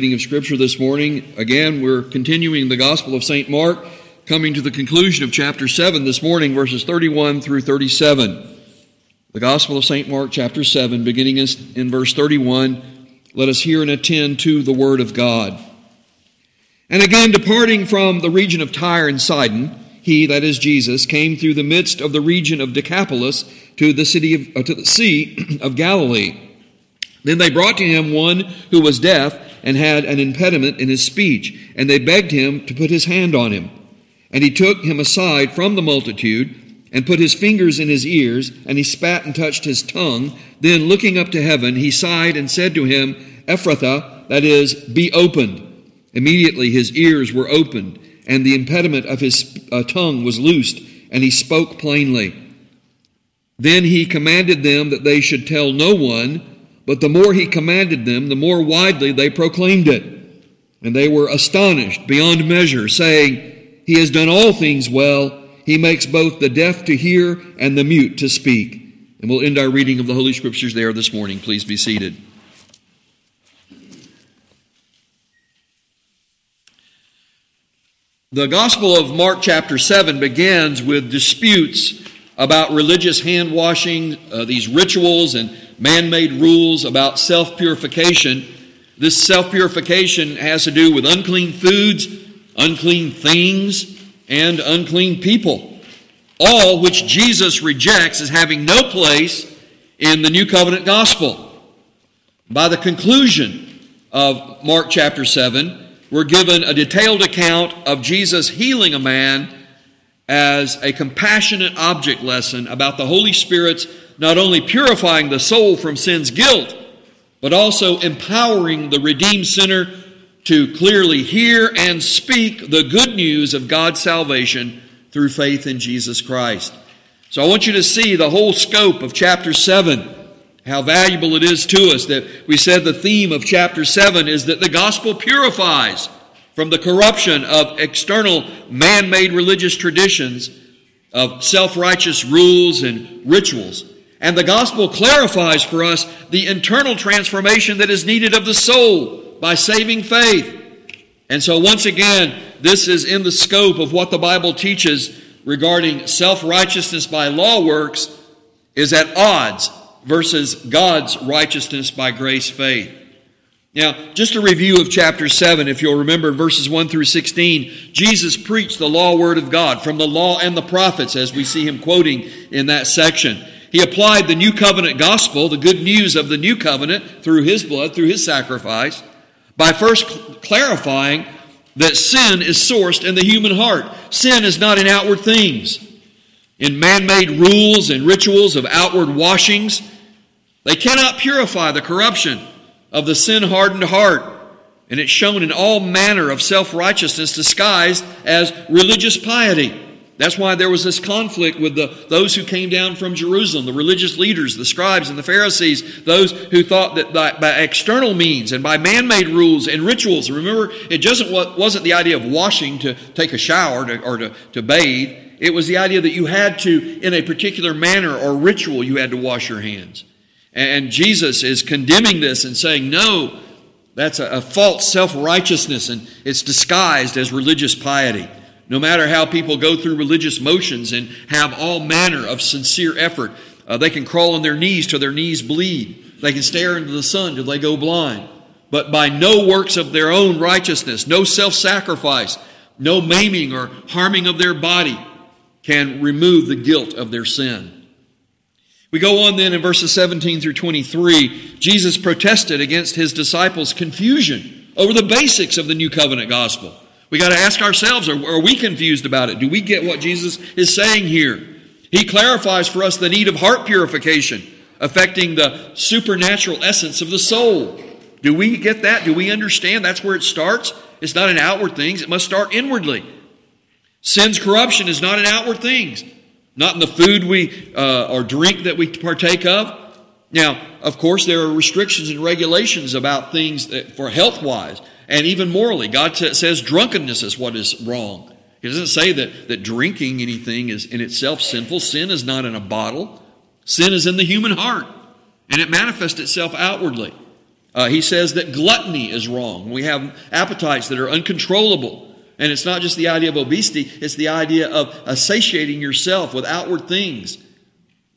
Reading of Scripture this morning. Again, we're continuing the Gospel of St. Mark, coming to the conclusion of chapter 7 this morning, verses 31 through 37. The Gospel of St. Mark, chapter 7, beginning in verse 31. Let us hear and attend to the Word of God. And again, departing from the region of Tyre and Sidon, he, that is Jesus, came through the midst of the region of Decapolis to the city of, uh, to the sea of Galilee. Then they brought to him one who was deaf and had an impediment in his speech, and they begged him to put his hand on him. And he took him aside from the multitude, and put his fingers in his ears, and he spat and touched his tongue. Then, looking up to heaven, he sighed and said to him, Ephphatha, that is, be opened. Immediately his ears were opened, and the impediment of his uh, tongue was loosed, and he spoke plainly. Then he commanded them that they should tell no one but the more he commanded them, the more widely they proclaimed it. And they were astonished beyond measure, saying, He has done all things well. He makes both the deaf to hear and the mute to speak. And we'll end our reading of the Holy Scriptures there this morning. Please be seated. The Gospel of Mark, chapter 7, begins with disputes about religious hand washing, uh, these rituals and man made rules about self purification. This self purification has to do with unclean foods, unclean things, and unclean people, all which Jesus rejects as having no place in the New Covenant gospel. By the conclusion of Mark chapter 7, we're given a detailed account of Jesus healing a man as a compassionate object lesson about the Holy Spirit's not only purifying the soul from sin's guilt, but also empowering the redeemed sinner to clearly hear and speak the good news of God's salvation through faith in Jesus Christ. So I want you to see the whole scope of chapter 7, how valuable it is to us that we said the theme of chapter 7 is that the gospel purifies from the corruption of external man made religious traditions, of self righteous rules and rituals. And the gospel clarifies for us the internal transformation that is needed of the soul by saving faith. And so, once again, this is in the scope of what the Bible teaches regarding self righteousness by law works, is at odds versus God's righteousness by grace faith. Now, just a review of chapter 7, if you'll remember verses 1 through 16, Jesus preached the law word of God from the law and the prophets, as we see him quoting in that section. He applied the new covenant gospel, the good news of the new covenant, through his blood, through his sacrifice, by first clarifying that sin is sourced in the human heart. Sin is not in outward things, in man made rules and rituals of outward washings. They cannot purify the corruption of the sin hardened heart. And it's shown in all manner of self righteousness disguised as religious piety. That's why there was this conflict with the, those who came down from Jerusalem, the religious leaders, the scribes and the Pharisees, those who thought that by, by external means and by man made rules and rituals, remember, it just wasn't the idea of washing to take a shower to, or to, to bathe. It was the idea that you had to, in a particular manner or ritual, you had to wash your hands. And Jesus is condemning this and saying, no, that's a, a false self righteousness and it's disguised as religious piety. No matter how people go through religious motions and have all manner of sincere effort, uh, they can crawl on their knees till their knees bleed. They can stare into the sun till they go blind. But by no works of their own righteousness, no self sacrifice, no maiming or harming of their body can remove the guilt of their sin. We go on then in verses 17 through 23. Jesus protested against his disciples' confusion over the basics of the new covenant gospel. We got to ask ourselves are, are we confused about it? Do we get what Jesus is saying here? He clarifies for us the need of heart purification, affecting the supernatural essence of the soul. Do we get that? Do we understand that's where it starts? It's not in outward things, it must start inwardly. Sin's corruption is not in outward things, not in the food we uh, or drink that we partake of. Now, of course, there are restrictions and regulations about things that, for health wise and even morally. God says drunkenness is what is wrong. He doesn't say that, that drinking anything is in itself sinful. Sin is not in a bottle, sin is in the human heart, and it manifests itself outwardly. Uh, he says that gluttony is wrong. We have appetites that are uncontrollable. And it's not just the idea of obesity, it's the idea of satiating yourself with outward things.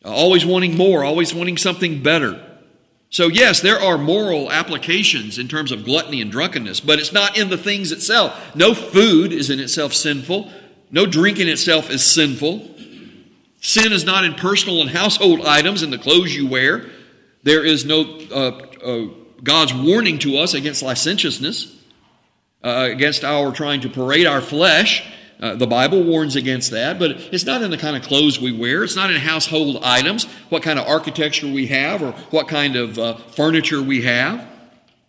Always wanting more, always wanting something better. So, yes, there are moral applications in terms of gluttony and drunkenness, but it's not in the things itself. No food is in itself sinful, no drink in itself is sinful. Sin is not in personal and household items and the clothes you wear. There is no uh, uh, God's warning to us against licentiousness, uh, against our trying to parade our flesh. Uh, the Bible warns against that, but it's not in the kind of clothes we wear. It's not in household items, what kind of architecture we have, or what kind of uh, furniture we have.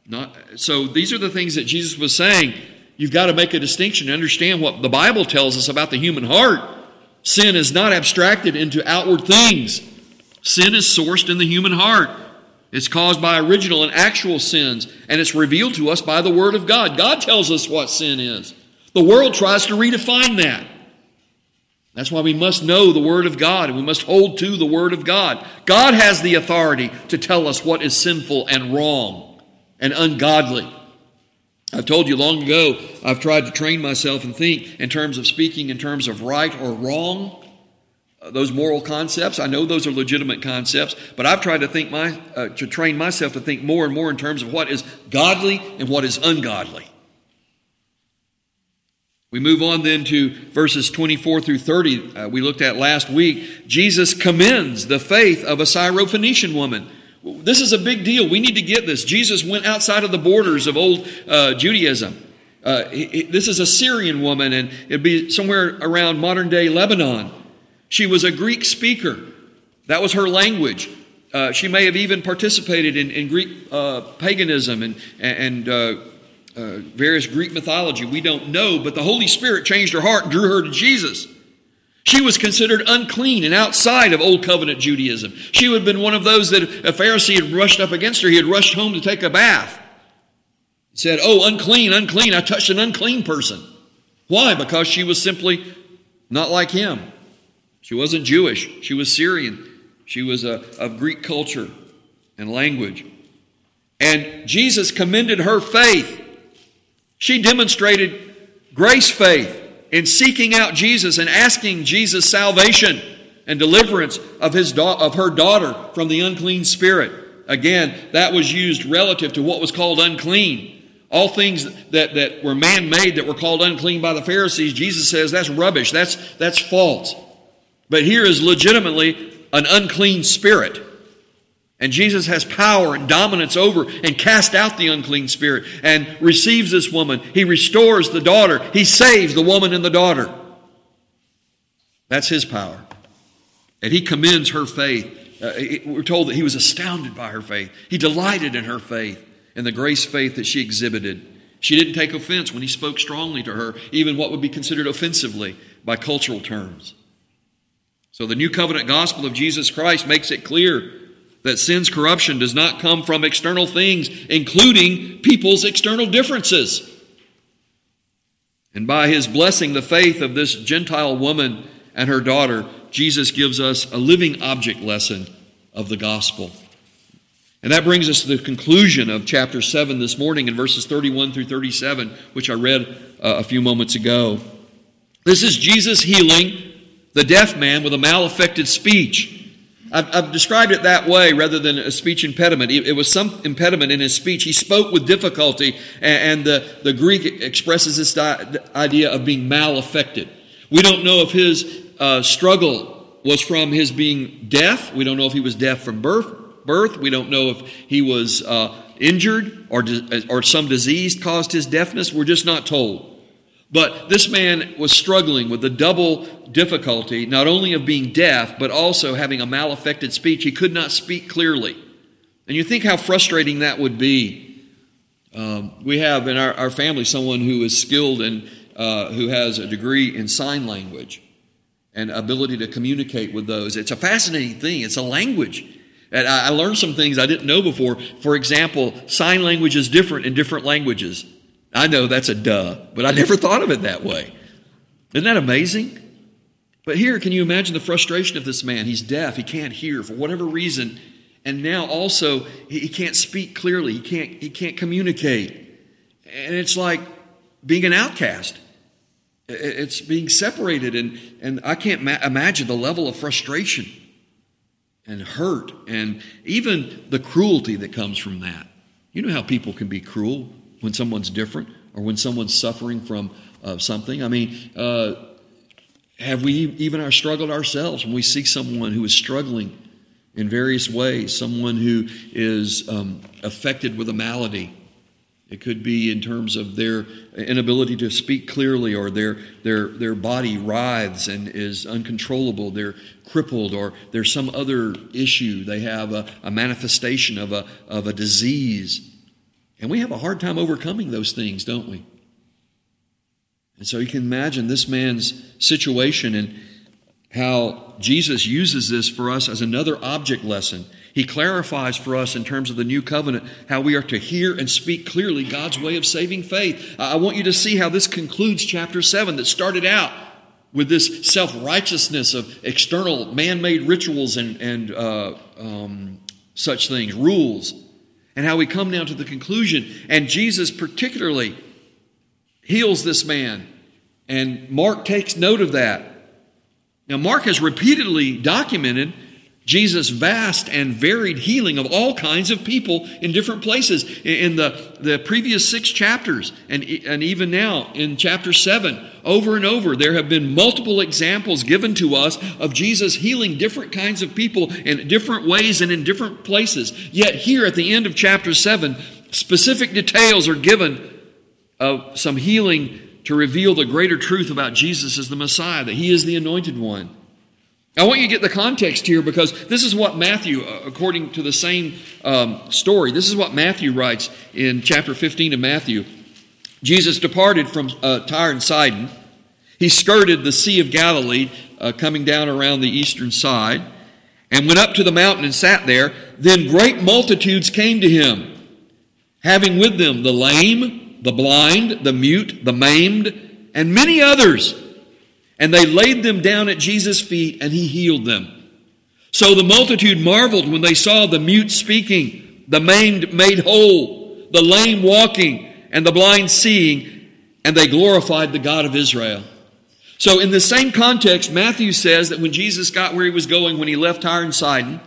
Not, so these are the things that Jesus was saying. You've got to make a distinction and understand what the Bible tells us about the human heart. Sin is not abstracted into outward things. Sin is sourced in the human heart. It's caused by original and actual sins, and it's revealed to us by the Word of God. God tells us what sin is. The world tries to redefine that. That's why we must know the Word of God and we must hold to the Word of God. God has the authority to tell us what is sinful and wrong and ungodly. I've told you long ago, I've tried to train myself and think in terms of speaking in terms of right or wrong. Uh, those moral concepts, I know those are legitimate concepts, but I've tried to think my, uh, to train myself to think more and more in terms of what is godly and what is ungodly. We move on then to verses 24 through 30, uh, we looked at last week. Jesus commends the faith of a Syrophoenician woman. This is a big deal. We need to get this. Jesus went outside of the borders of old uh, Judaism. Uh, he, this is a Syrian woman, and it'd be somewhere around modern day Lebanon. She was a Greek speaker, that was her language. Uh, she may have even participated in, in Greek uh, paganism and, and uh, various Greek mythology. We don't know, but the Holy Spirit changed her heart and drew her to Jesus. She was considered unclean and outside of Old Covenant Judaism. She would have been one of those that a Pharisee had rushed up against her. He had rushed home to take a bath. He said, Oh, unclean, unclean. I touched an unclean person. Why? Because she was simply not like him. She wasn't Jewish. She was Syrian. She was a, of Greek culture and language. And Jesus commended her faith she demonstrated grace faith in seeking out Jesus and asking Jesus salvation and deliverance of, his da- of her daughter from the unclean spirit. Again, that was used relative to what was called unclean. All things that, that were man made that were called unclean by the Pharisees, Jesus says that's rubbish, that's, that's false. But here is legitimately an unclean spirit. And Jesus has power and dominance over and cast out the unclean spirit and receives this woman. He restores the daughter. He saves the woman and the daughter. That's his power. And he commends her faith. Uh, we're told that he was astounded by her faith. He delighted in her faith and the grace faith that she exhibited. She didn't take offense when he spoke strongly to her, even what would be considered offensively by cultural terms. So the new covenant gospel of Jesus Christ makes it clear that sin's corruption does not come from external things, including people's external differences. And by his blessing the faith of this Gentile woman and her daughter, Jesus gives us a living object lesson of the gospel. And that brings us to the conclusion of chapter 7 this morning in verses 31 through 37, which I read uh, a few moments ago. This is Jesus healing the deaf man with a malaffected speech. I've, I've, described it that way rather than a speech impediment. It, was some impediment in his speech. He spoke with difficulty, and, and the, the Greek expresses this idea of being malaffected. We don't know if his uh, struggle was from his being deaf. We don't know if he was deaf from birth. Birth. We don't know if he was uh, injured or, or some disease caused his deafness. We're just not told. But this man was struggling with the double difficulty, not only of being deaf, but also having a malaffected speech. He could not speak clearly. And you think how frustrating that would be. Um, we have in our, our, family someone who is skilled and uh, who has a degree in sign language and ability to communicate with those. It's a fascinating thing, it's a language. And I, I learned some things I didn't know before. For example, sign language is different in different languages. I know that's a duh, but I never thought of it that way. Isn't that amazing? But here, can you imagine the frustration of this man? He's deaf, he can't hear for whatever reason, And now also, he can't speak clearly, he can't, he can't communicate. And it's like being an outcast. It's being separated, and, and I can't ma- imagine the level of frustration and hurt and even the cruelty that comes from that. You know how people can be cruel when someone's different or when someone's suffering from uh, something. I mean, uh, have we even our struggled ourselves when we see someone who is struggling in various ways, someone who is um, affected with a malady? It could be in terms of their inability to speak clearly, or their, their, their body writhes and is uncontrollable. They're crippled, or there's some other issue. They have a, a manifestation of a, of a disease. And we have a hard time overcoming those things, don't we? And so you can imagine this man's situation and how Jesus uses this for us as another object lesson. He clarifies for us in terms of the new covenant how we are to hear and speak clearly God's way of saving faith. I want you to see how this concludes chapter 7 that started out with this self righteousness of external man made rituals and, and uh, um, such things, rules, and how we come now to the conclusion. And Jesus, particularly, heals this man. And Mark takes note of that. Now, Mark has repeatedly documented Jesus' vast and varied healing of all kinds of people in different places. In the, the previous six chapters, and, and even now in chapter 7, over and over, there have been multiple examples given to us of Jesus healing different kinds of people in different ways and in different places. Yet, here at the end of chapter 7, specific details are given of some healing to reveal the greater truth about Jesus as the Messiah, that he is the anointed one. I want you to get the context here because this is what Matthew, uh, according to the same um, story, this is what Matthew writes in chapter 15 of Matthew. Jesus departed from uh, Tyre and Sidon. He skirted the Sea of Galilee, uh, coming down around the eastern side, and went up to the mountain and sat there. Then great multitudes came to him, having with them the lame, the blind, the mute, the maimed, and many others and they laid them down at Jesus' feet, and he healed them. So the multitude marveled when they saw the mute speaking, the maimed made whole, the lame walking, and the blind seeing, and they glorified the God of Israel. So, in the same context, Matthew says that when Jesus got where he was going, when he left Tyre and Sidon,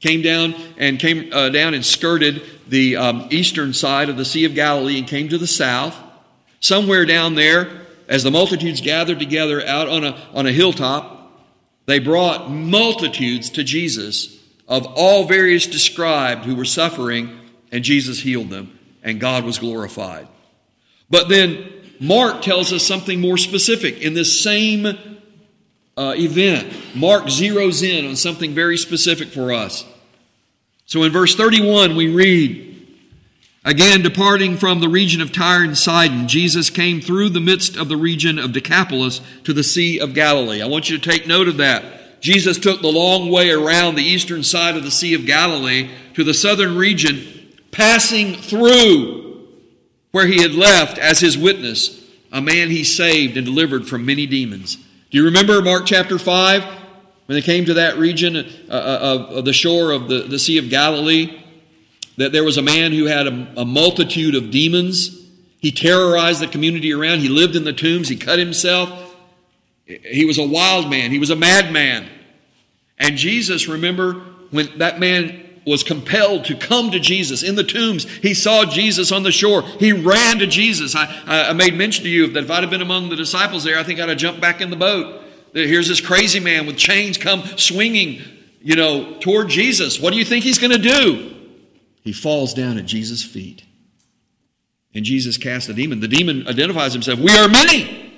came down and came uh, down and skirted the um, eastern side of the Sea of Galilee and came to the south, somewhere down there, as the multitudes gathered together out on a, on a hilltop, they brought multitudes to Jesus of all various described who were suffering, and Jesus healed them, and God was glorified. But then Mark tells us something more specific in this same uh, event. Mark zeroes in on something very specific for us. So in verse 31, we read, Again, departing from the region of Tyre and Sidon, Jesus came through the midst of the region of Decapolis to the Sea of Galilee. I want you to take note of that. Jesus took the long way around the eastern side of the Sea of Galilee to the southern region, passing through where he had left as his witness a man he saved and delivered from many demons. Do you remember Mark chapter 5 when they came to that region uh, uh, of the shore of the, the Sea of Galilee? That there was a man who had a, a multitude of demons. He terrorized the community around. He lived in the tombs. He cut himself. He was a wild man. He was a madman. And Jesus, remember, when that man was compelled to come to Jesus in the tombs. He saw Jesus on the shore. He ran to Jesus. I, I made mention to you that if I'd have been among the disciples there, I think I'd have jumped back in the boat. Here's this crazy man with chains come swinging, you know, toward Jesus. What do you think he's going to do? He falls down at Jesus' feet. And Jesus casts the demon. The demon identifies himself. We are many.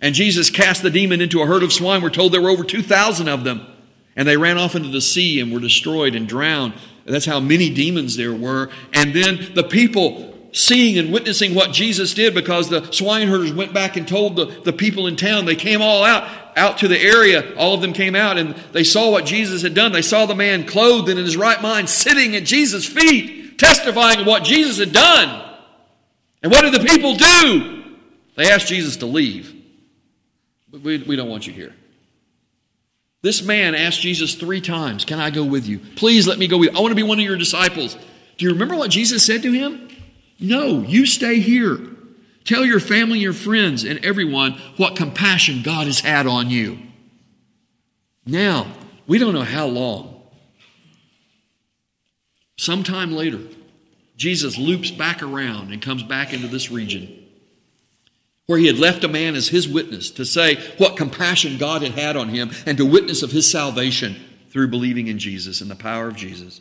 And Jesus cast the demon into a herd of swine. We're told there were over 2,000 of them. And they ran off into the sea and were destroyed and drowned. That's how many demons there were. And then the people seeing and witnessing what Jesus did because the swineherders went back and told the, the people in town. They came all out, out to the area. All of them came out and they saw what Jesus had done. They saw the man clothed and in his right mind sitting at Jesus' feet, testifying of what Jesus had done. And what did the people do? They asked Jesus to leave. We, we don't want you here. This man asked Jesus three times, Can I go with you? Please let me go with you. I want to be one of your disciples. Do you remember what Jesus said to him? No, you stay here. Tell your family, your friends, and everyone what compassion God has had on you. Now, we don't know how long. Sometime later, Jesus loops back around and comes back into this region where he had left a man as his witness to say what compassion God had had on him and to witness of his salvation through believing in Jesus and the power of Jesus.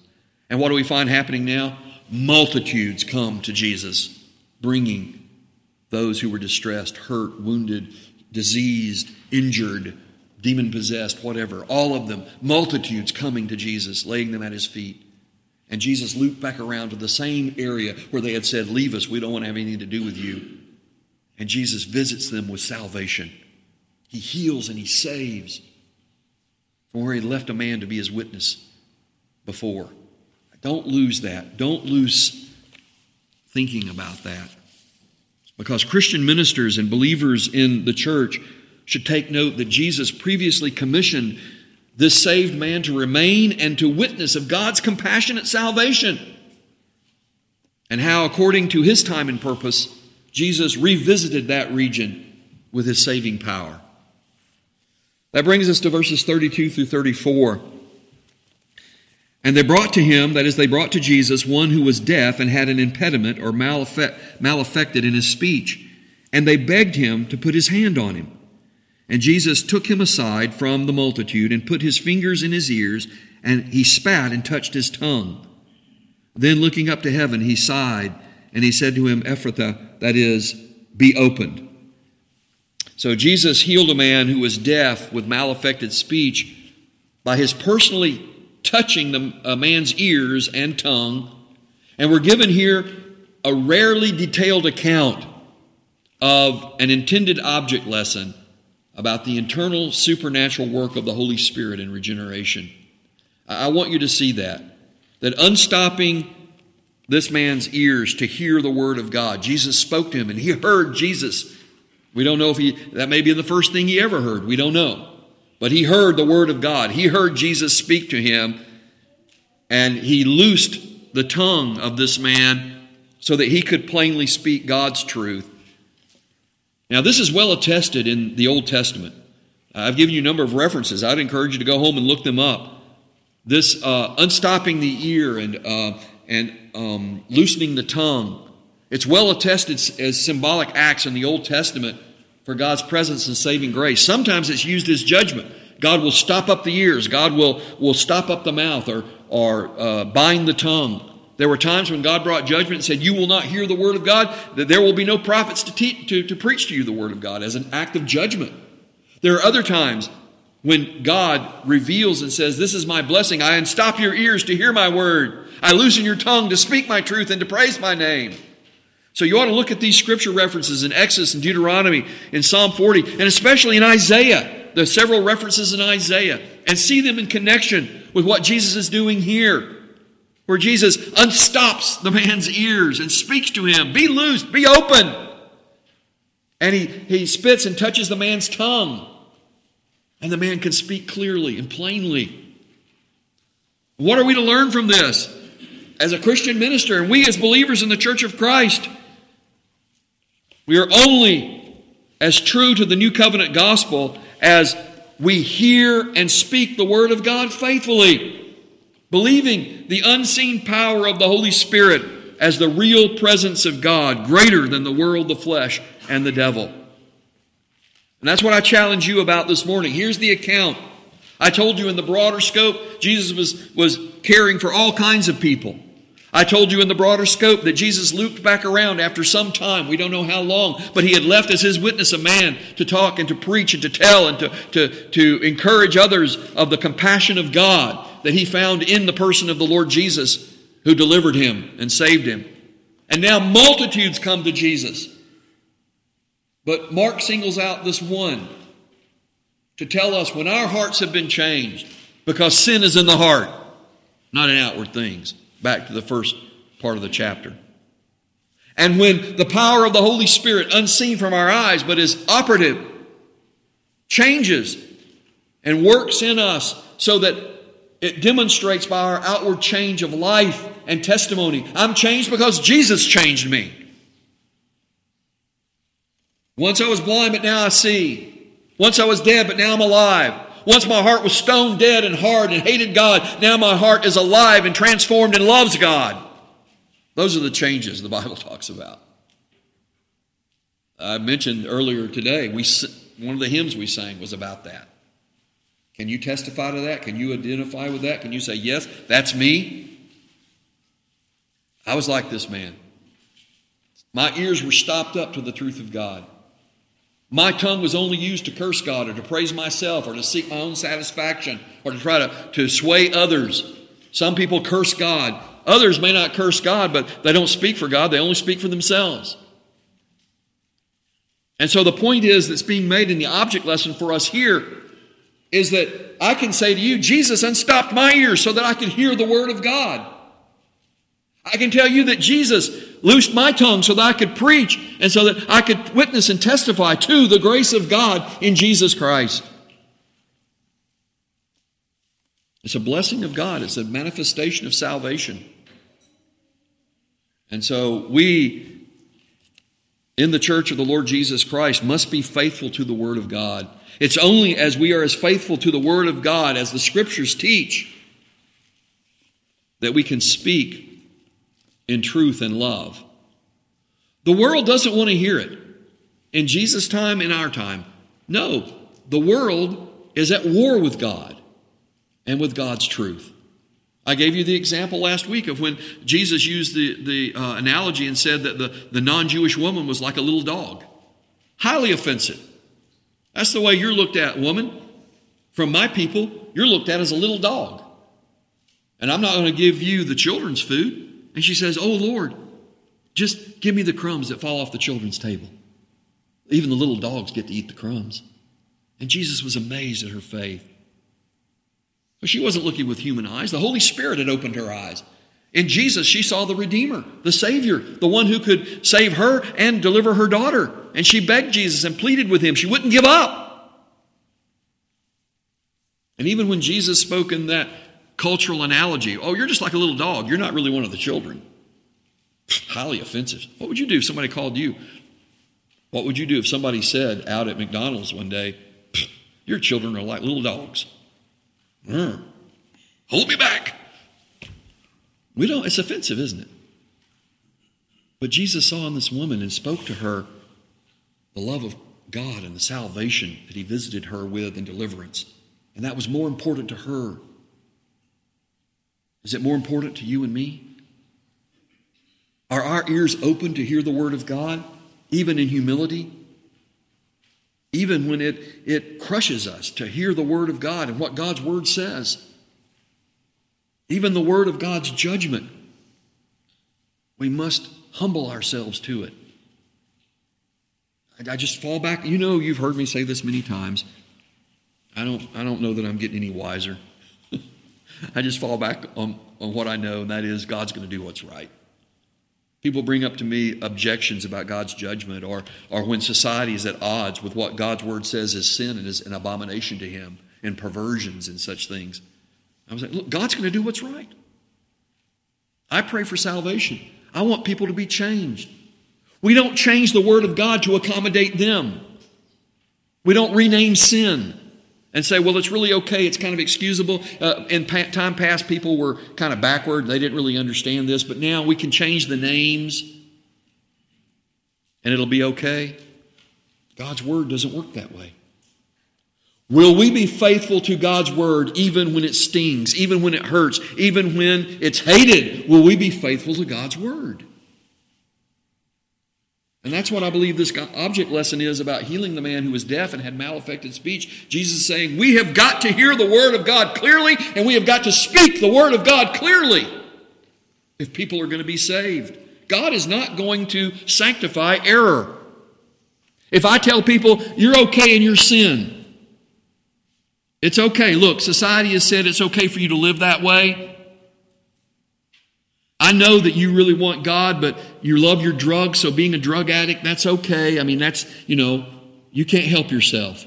And what do we find happening now? Multitudes come to Jesus, bringing those who were distressed, hurt, wounded, diseased, injured, demon possessed, whatever. All of them, multitudes coming to Jesus, laying them at his feet. And Jesus looped back around to the same area where they had said, Leave us, we don't want to have anything to do with you. And Jesus visits them with salvation. He heals and he saves from where he left a man to be his witness before. Don't lose that. Don't lose thinking about that. Because Christian ministers and believers in the church should take note that Jesus previously commissioned this saved man to remain and to witness of God's compassionate salvation. And how, according to his time and purpose, Jesus revisited that region with his saving power. That brings us to verses 32 through 34. And they brought to him, that is, they brought to Jesus, one who was deaf and had an impediment or malaffected in his speech. And they begged him to put his hand on him. And Jesus took him aside from the multitude and put his fingers in his ears, and he spat and touched his tongue. Then, looking up to heaven, he sighed, and he said to him, Ephphatha, that is, be opened. So, Jesus healed a man who was deaf with malaffected speech by his personally touching the, a man's ears and tongue. And we're given here a rarely detailed account of an intended object lesson about the internal supernatural work of the Holy Spirit in regeneration. I want you to see that. That unstopping this man's ears to hear the word of God. Jesus spoke to him and he heard Jesus. We don't know if he, that may be the first thing he ever heard. We don't know. But he heard the word of God. He heard Jesus speak to him and he loosed the tongue of this man so that he could plainly speak God's truth. Now, this is well attested in the Old Testament. I've given you a number of references. I'd encourage you to go home and look them up. This uh, unstopping the ear and, uh, and um, loosening the tongue. It's well attested as symbolic acts in the Old Testament for God's presence and saving grace. Sometimes it's used as judgment. God will stop up the ears. God will, will stop up the mouth or, or uh, bind the tongue. There were times when God brought judgment and said, You will not hear the word of God, that there will be no prophets to, te- to, to preach to you the word of God as an act of judgment. There are other times when God reveals and says, This is my blessing. I unstop your ears to hear my word. I loosen your tongue to speak my truth and to praise my name. So you ought to look at these scripture references in Exodus and Deuteronomy, in Psalm 40, and especially in Isaiah. There's several references in Isaiah, and see them in connection with what Jesus is doing here where Jesus unstops the man's ears and speaks to him Be loose, be open. And he, he spits and touches the man's tongue. And the man can speak clearly and plainly. What are we to learn from this? As a Christian minister, and we as believers in the Church of Christ, we are only as true to the new covenant gospel as we hear and speak the word of God faithfully believing the unseen power of the Holy Spirit as the real presence of God, greater than the world, the flesh, and the devil. And that's what I challenge you about this morning. Here's the account. I told you in the broader scope, Jesus was, was caring for all kinds of people. I told you in the broader scope that Jesus looped back around after some time. We don't know how long, but he had left as his witness a man to talk and to preach and to tell and to, to, to encourage others of the compassion of God that he found in the person of the Lord Jesus who delivered him and saved him. And now multitudes come to Jesus. But Mark singles out this one to tell us when our hearts have been changed, because sin is in the heart, not in outward things back to the first part of the chapter. And when the power of the Holy Spirit, unseen from our eyes but is operative, changes and works in us so that it demonstrates by our outward change of life and testimony. I'm changed because Jesus changed me. Once I was blind, but now I see. Once I was dead, but now I'm alive. Once my heart was stone dead and hard and hated God. Now my heart is alive and transformed and loves God. Those are the changes the Bible talks about. I mentioned earlier today, we, one of the hymns we sang was about that. Can you testify to that? Can you identify with that? Can you say, yes, that's me? I was like this man. My ears were stopped up to the truth of God. My tongue was only used to curse God or to praise myself or to seek my own satisfaction or to try to, to sway others. Some people curse God. Others may not curse God, but they don't speak for God, they only speak for themselves. And so the point is that's being made in the object lesson for us here is that I can say to you, Jesus unstopped my ears so that I could hear the Word of God. I can tell you that Jesus loosed my tongue so that I could preach and so that I could witness and testify to the grace of God in Jesus Christ. It's a blessing of God, it's a manifestation of salvation. And so we, in the church of the Lord Jesus Christ, must be faithful to the Word of God. It's only as we are as faithful to the Word of God as the Scriptures teach that we can speak in truth and love. The world doesn't want to hear it. In Jesus' time, in our time. No, the world is at war with God and with God's truth. I gave you the example last week of when Jesus used the, the uh, analogy and said that the, the non Jewish woman was like a little dog. Highly offensive. That's the way you're looked at, woman. From my people, you're looked at as a little dog. And I'm not going to give you the children's food. And she says, Oh Lord, just give me the crumbs that fall off the children's table. Even the little dogs get to eat the crumbs. And Jesus was amazed at her faith. But she wasn't looking with human eyes. The Holy Spirit had opened her eyes. In Jesus, she saw the Redeemer, the Savior, the one who could save her and deliver her daughter. And she begged Jesus and pleaded with him. She wouldn't give up. And even when Jesus spoke in that cultural analogy. Oh, you're just like a little dog. You're not really one of the children. Highly offensive. What would you do if somebody called you? What would you do if somebody said out at McDonald's one day, Your children are like little dogs? Mm. Hold me back. We don't, it's offensive, isn't it? But Jesus saw in this woman and spoke to her the love of God and the salvation that he visited her with and deliverance. And that was more important to her is it more important to you and me? Are our ears open to hear the Word of God, even in humility? Even when it, it crushes us to hear the Word of God and what God's Word says? Even the Word of God's judgment. We must humble ourselves to it. I just fall back. You know, you've heard me say this many times. I don't, I don't know that I'm getting any wiser. I just fall back on, on what I know, and that is God's going to do what's right. People bring up to me objections about God's judgment or, or when society is at odds with what God's word says is sin and is an abomination to Him and perversions and such things. I was like, look, God's going to do what's right. I pray for salvation. I want people to be changed. We don't change the word of God to accommodate them. We don't rename sin and say, well, it's really okay, it's kind of excusable. Uh, in pa- time past, people were kind of backward, they didn't really understand this, but now we can change the names and it'll be okay. God's word doesn't work that way. Will we be faithful to God's word even when it stings, even when it hurts, even when it's hated? Will we be faithful to God's word? And that's what I believe this object lesson is about healing the man who was deaf and had malaffected speech. Jesus is saying, We have got to hear the Word of God clearly, and we have got to speak the Word of God clearly if people are going to be saved. God is not going to sanctify error. If I tell people, You're okay in your sin, it's okay. Look, society has said it's okay for you to live that way. I know that you really want God, but you love your drugs, so being a drug addict, that's okay. I mean, that's, you know, you can't help yourself.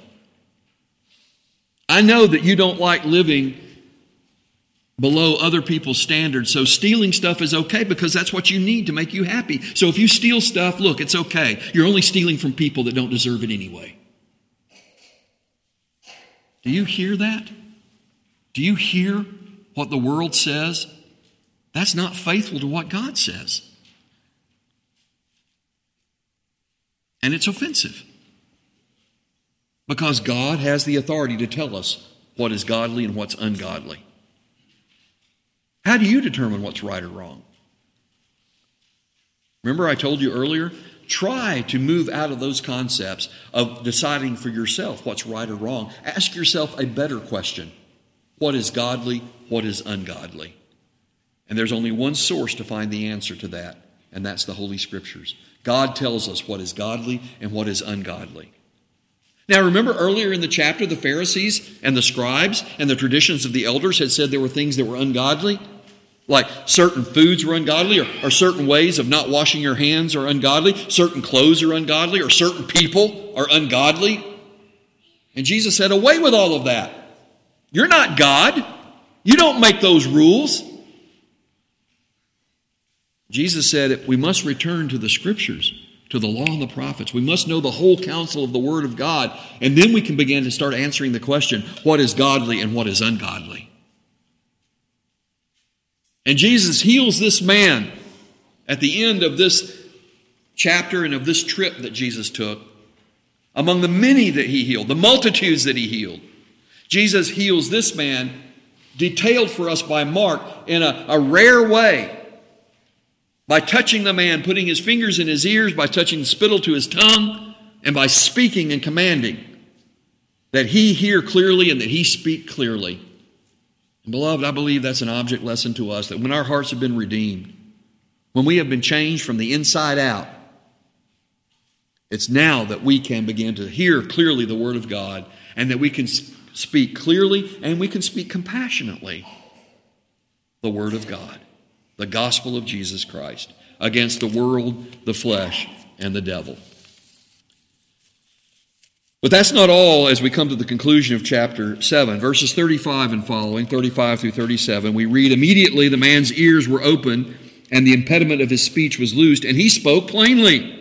I know that you don't like living below other people's standards. So stealing stuff is okay because that's what you need to make you happy. So if you steal stuff, look, it's okay. You're only stealing from people that don't deserve it anyway. Do you hear that? Do you hear what the world says? That's not faithful to what God says. And it's offensive. Because God has the authority to tell us what is godly and what's ungodly. How do you determine what's right or wrong? Remember, I told you earlier? Try to move out of those concepts of deciding for yourself what's right or wrong. Ask yourself a better question What is godly? What is ungodly? And there's only one source to find the answer to that, and that's the Holy Scriptures. God tells us what is godly and what is ungodly. Now, remember earlier in the chapter, the Pharisees and the scribes and the traditions of the elders had said there were things that were ungodly? Like certain foods were ungodly, or, or, certain ways of not washing your hands are ungodly, certain clothes are ungodly, or certain people are ungodly. And Jesus said, Away with all of that. You're not God. You don't make those rules. Jesus said we must return to the scriptures, to the law and the prophets. We must know the whole counsel of the Word of God, and then we can begin to start answering the question what is godly and what is ungodly. And Jesus heals this man at the end of this chapter and of this trip that Jesus took. Among the many that he healed, the multitudes that he healed, Jesus heals this man, detailed for us by Mark in a, a rare way. By touching the man, putting his fingers in his ears, by touching the spittle to his tongue, and by speaking and commanding that he hear clearly and that he speak clearly. And beloved, I believe that's an object lesson to us that when our hearts have been redeemed, when we have been changed from the inside out, it's now that we can begin to hear clearly the Word of God and that we can speak clearly and we can speak compassionately the Word of God, the gospel of Jesus Christ, against the world, the flesh, and the devil. But that's not all as we come to the conclusion of chapter 7. Verses 35 and following, 35 through 37, we read Immediately the man's ears were opened, and the impediment of his speech was loosed, and he spoke plainly.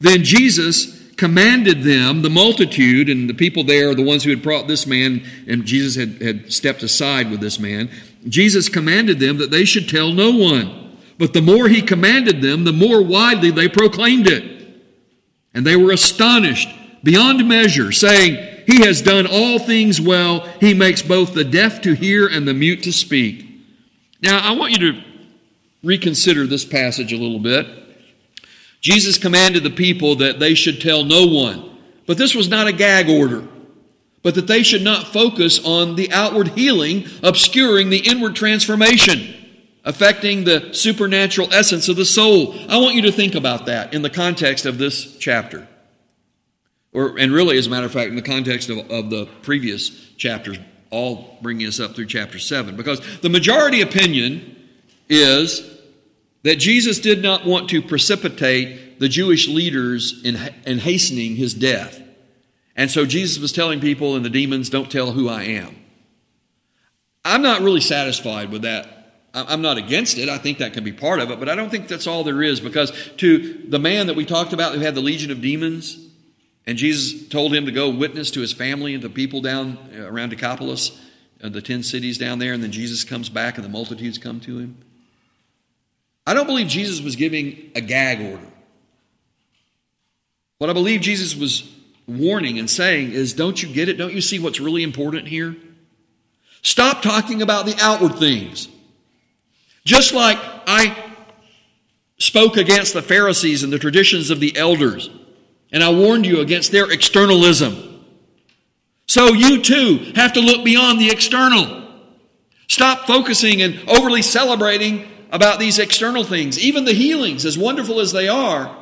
Then Jesus commanded them, the multitude, and the people there, the ones who had brought this man, and Jesus had, had stepped aside with this man. Jesus commanded them that they should tell no one. But the more he commanded them, the more widely they proclaimed it. And they were astonished beyond measure, saying, He has done all things well. He makes both the deaf to hear and the mute to speak. Now, I want you to reconsider this passage a little bit. Jesus commanded the people that they should tell no one, but this was not a gag order, but that they should not focus on the outward healing, obscuring the inward transformation affecting the supernatural essence of the soul. I want you to think about that in the context of this chapter. Or, and really, as a matter of fact, in the context of, of the previous chapters, all bringing us up through chapter 7. Because the majority opinion is that Jesus did not want to precipitate the Jewish leaders in, in hastening his death. And so Jesus was telling people and the demons, don't tell who I am. I'm not really satisfied with that. I'm not against it. I think that can be part of it, but I don't think that's all there is because to the man that we talked about who had the legion of demons, and Jesus told him to go witness to his family and the people down uh, around Decapolis, uh, the 10 cities down there, and then Jesus comes back and the multitudes come to him. I don't believe Jesus was giving a gag order. What I believe Jesus was warning and saying is don't you get it? Don't you see what's really important here? Stop talking about the outward things. Just like I spoke against the Pharisees and the traditions of the elders. And I warned you against their externalism. So you too have to look beyond the external. Stop focusing and overly celebrating about these external things, even the healings, as wonderful as they are.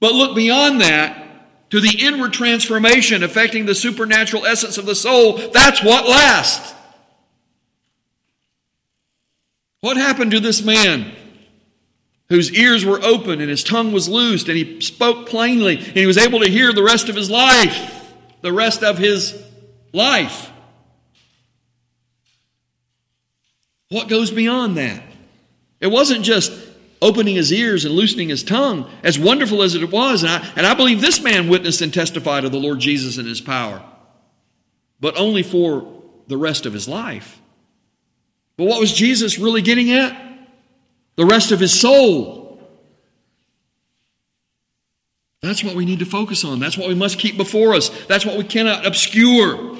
But look beyond that to the inward transformation affecting the supernatural essence of the soul. That's what lasts. What happened to this man? whose ears were open and his tongue was loosed and he spoke plainly and he was able to hear the rest of his life, the rest of his life. What goes beyond that? It wasn't just opening his ears and loosening his tongue, as wonderful as it was. And I, and I believe this man witnessed and testified of the Lord Jesus and his power, but only for the rest of his life. But what was Jesus really getting at? The rest of his soul. That's what we need to focus on. That's what we must keep before us. That's what we cannot obscure.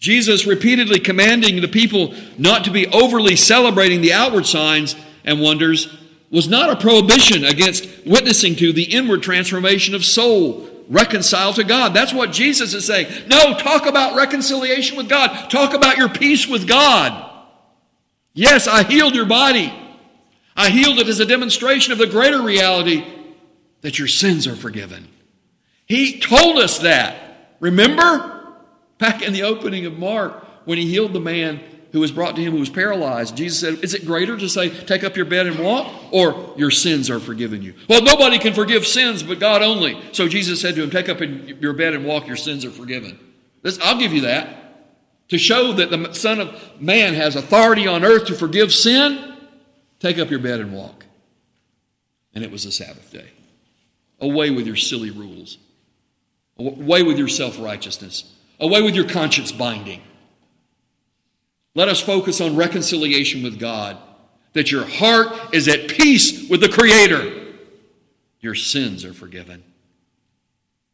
Jesus repeatedly commanding the people not to be overly celebrating the outward signs and wonders was not a prohibition against witnessing to the inward transformation of soul reconciled to God. That's what Jesus is saying. No, talk about reconciliation with God. Talk about your peace with God. Yes, I healed your body. I healed it as a demonstration of the greater reality that your sins are forgiven. He told us that. Remember? Back in the opening of Mark, when he healed the man who was brought to him who was paralyzed, Jesus said, Is it greater to say, Take up your bed and walk, or your sins are forgiven you? Well, nobody can forgive sins but God only. So Jesus said to him, Take up your bed and walk, your sins are forgiven. This, I'll give you that. To show that the Son of Man has authority on earth to forgive sin, take up your bed and walk. And it was a Sabbath day. Away with your silly rules. Away with your self righteousness. Away with your conscience binding. Let us focus on reconciliation with God, that your heart is at peace with the Creator. Your sins are forgiven,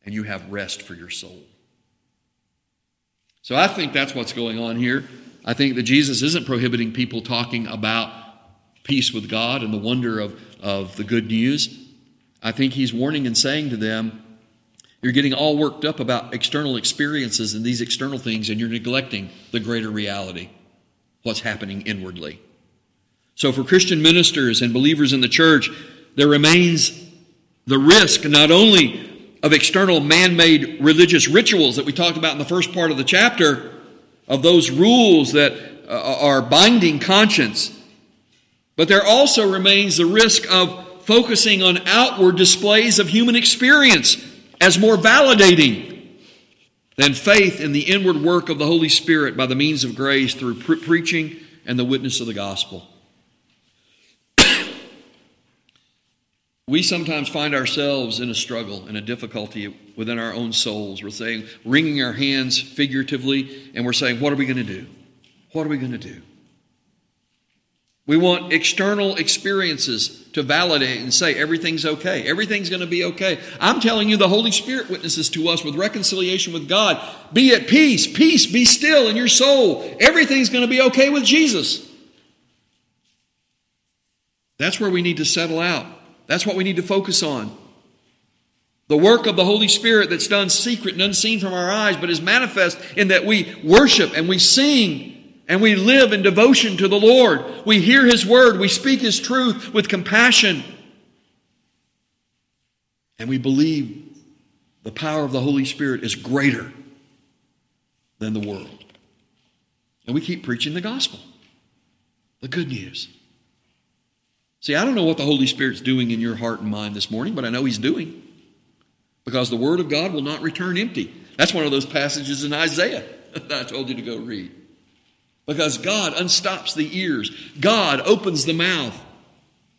and you have rest for your soul. So I think that's what's going on here. I think that Jesus isn't prohibiting people talking about peace with God and the wonder of, of the good news. I think he's warning and saying to them, you're getting all worked up about external experiences and these external things, and you're neglecting the greater reality, what's happening inwardly. So, for Christian ministers and believers in the church, there remains the risk not only of external man made religious rituals that we talked about in the first part of the chapter, of those rules that uh, are binding conscience, but there also remains the risk of focusing on outward displays of human experience as more validating than faith in the inward work of the Holy Spirit by the means of grace through pre- preaching and the witness of the gospel. we sometimes find ourselves in a struggle and a difficulty within our own souls. We're saying, wringing our hands figuratively, and we're saying, What are we going to do? What are we going to do? We want external experiences to validate and say everything's okay. Everything's going to be okay. I'm telling you, the Holy Spirit witnesses to us with reconciliation with God. Be at peace. Peace. Be still in your soul. Everything's going to be okay with Jesus. That's where we need to settle out. That's what we need to focus on. The work of the Holy Spirit that's done secret and unseen from our eyes, but is manifest in that we worship and we sing and we live in devotion to the Lord. We hear His word, we speak His truth with compassion, and we believe the power of the Holy Spirit is greater than the world. And we keep preaching the gospel, the good news. See, I don't know what the Holy Spirit's doing in your heart and mind this morning, but I know He's doing. Because the Word of God will not return empty. That's one of those passages in Isaiah that I told you to go read. Because God unstops the ears, God opens the mouth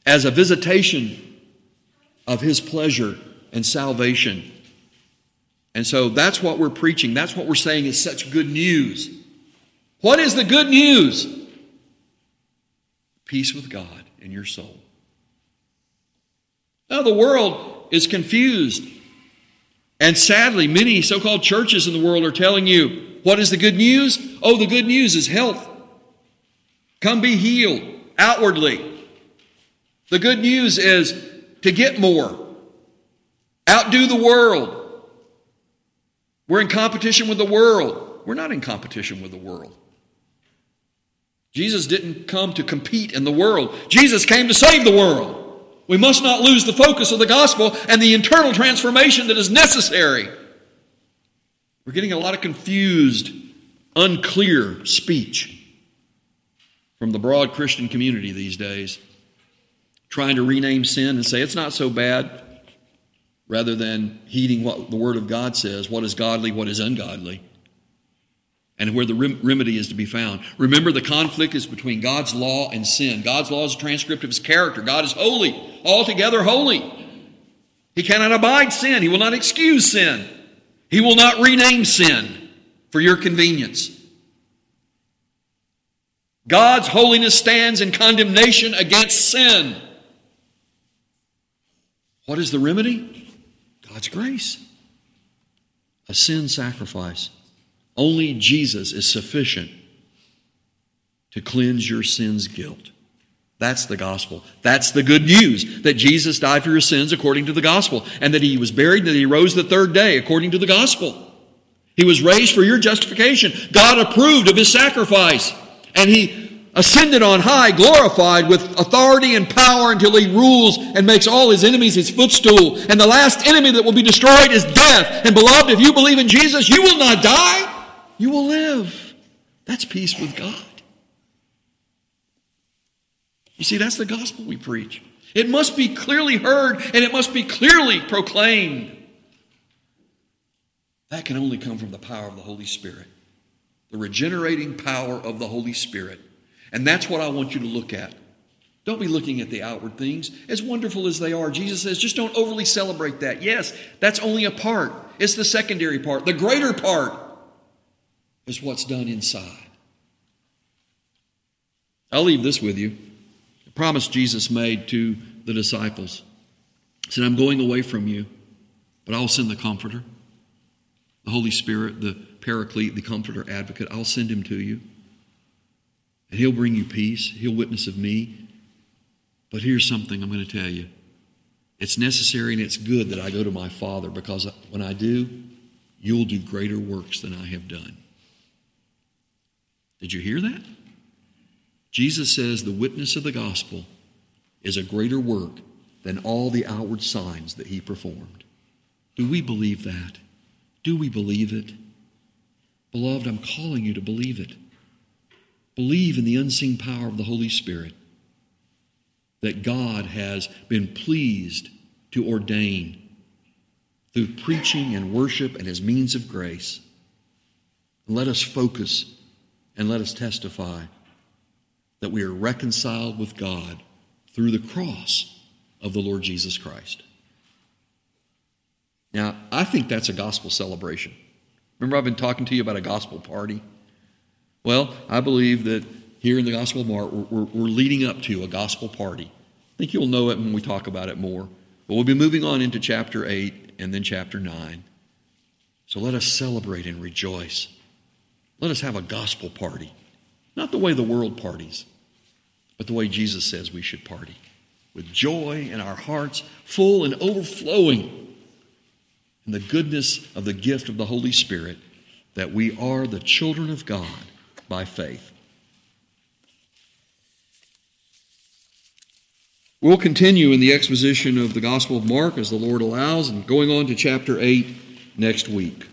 as a visitation of His pleasure and salvation. And so that's what we're preaching. That's what we're saying is such good news. What is the good news? Peace with God in your soul. Now, the world is confused. And sadly, many so called churches in the world are telling you what is the good news? Oh, the good news is health. Come be healed outwardly. The good news is to get more, outdo the world. We're in competition with the world. We're not in competition with the world. Jesus didn't come to compete in the world, Jesus came to save the world. We must not lose the focus of the gospel and the internal transformation that is necessary. We're getting a lot of confused, unclear speech from the broad Christian community these days, trying to rename sin and say it's not so bad, rather than heeding what the Word of God says what is godly, what is ungodly. and where the rem- remedy is to be found. Remember, the conflict is between God's law and sin. God's law is a transcript of his character. God is holy, altogether holy. He cannot abide sin, he will not excuse sin, he will not rename sin for your convenience. God's holiness stands in condemnation against sin. What is the remedy? God's grace. A sin sacrifice. Only Jesus is sufficient to cleanse your sin's guilt. That's the gospel. That's the good news that Jesus died for your sins according to the gospel, and that he was buried and that he rose the third day according to the gospel. He was raised for your justification. God approved of his sacrifice, and he ascended on high, glorified with authority and power until he rules and makes all his enemies his footstool. And the last enemy that will be destroyed is death. And beloved, if you believe in Jesus, you will not die. You will live. That's peace with God. You see, that's the gospel we preach. It must be clearly heard and it must be clearly proclaimed. That can only come from the power of the Holy Spirit, the regenerating power of the Holy Spirit. And that's what I want you to look at. Don't be looking at the outward things, as wonderful as they are. Jesus says, just don't overly celebrate that. Yes, that's only a part, it's the secondary part. The greater part is what's done inside. I'll leave this with you. Promise Jesus made to the disciples. He said, I'm going away from you, but I'll send the Comforter, the Holy Spirit, the Paraclete, the Comforter, Advocate. I'll send him to you. And he'll bring you peace. He'll witness of me. But here's something I'm going to tell you it's necessary and it's good that I go to my Father because when I do, you'll do greater works than I have done. Did you hear that? Jesus says the witness of the gospel is a greater work than all the outward signs that he performed. Do we believe that? Do we believe it? Beloved, I'm calling you to believe it. Believe in the unseen power of the Holy Spirit that God has been pleased to ordain through preaching and worship and his means of grace. let us focus and let us testify that we are reconciled with God through the cross of the Lord Jesus Christ. Now, I think that's a gospel celebration. Remember, I've been talking to you about a gospel party? Well, I believe that here in the Gospel of Mark, we're, we're, leading up to a gospel party. I think you'll know it when we talk about it more. But we'll be moving on into chapter 8 and then chapter 9. So let us celebrate and rejoice. Let us have a gospel party. Not the way the world parties, but the way Jesus says we should party. With joy in our hearts, full and overflowing in the goodness of the gift of the Holy Spirit, that we are the children of God by faith. We'll continue in the exposition of the Gospel of Mark as the Lord allows, and going on to chapter 8 next week.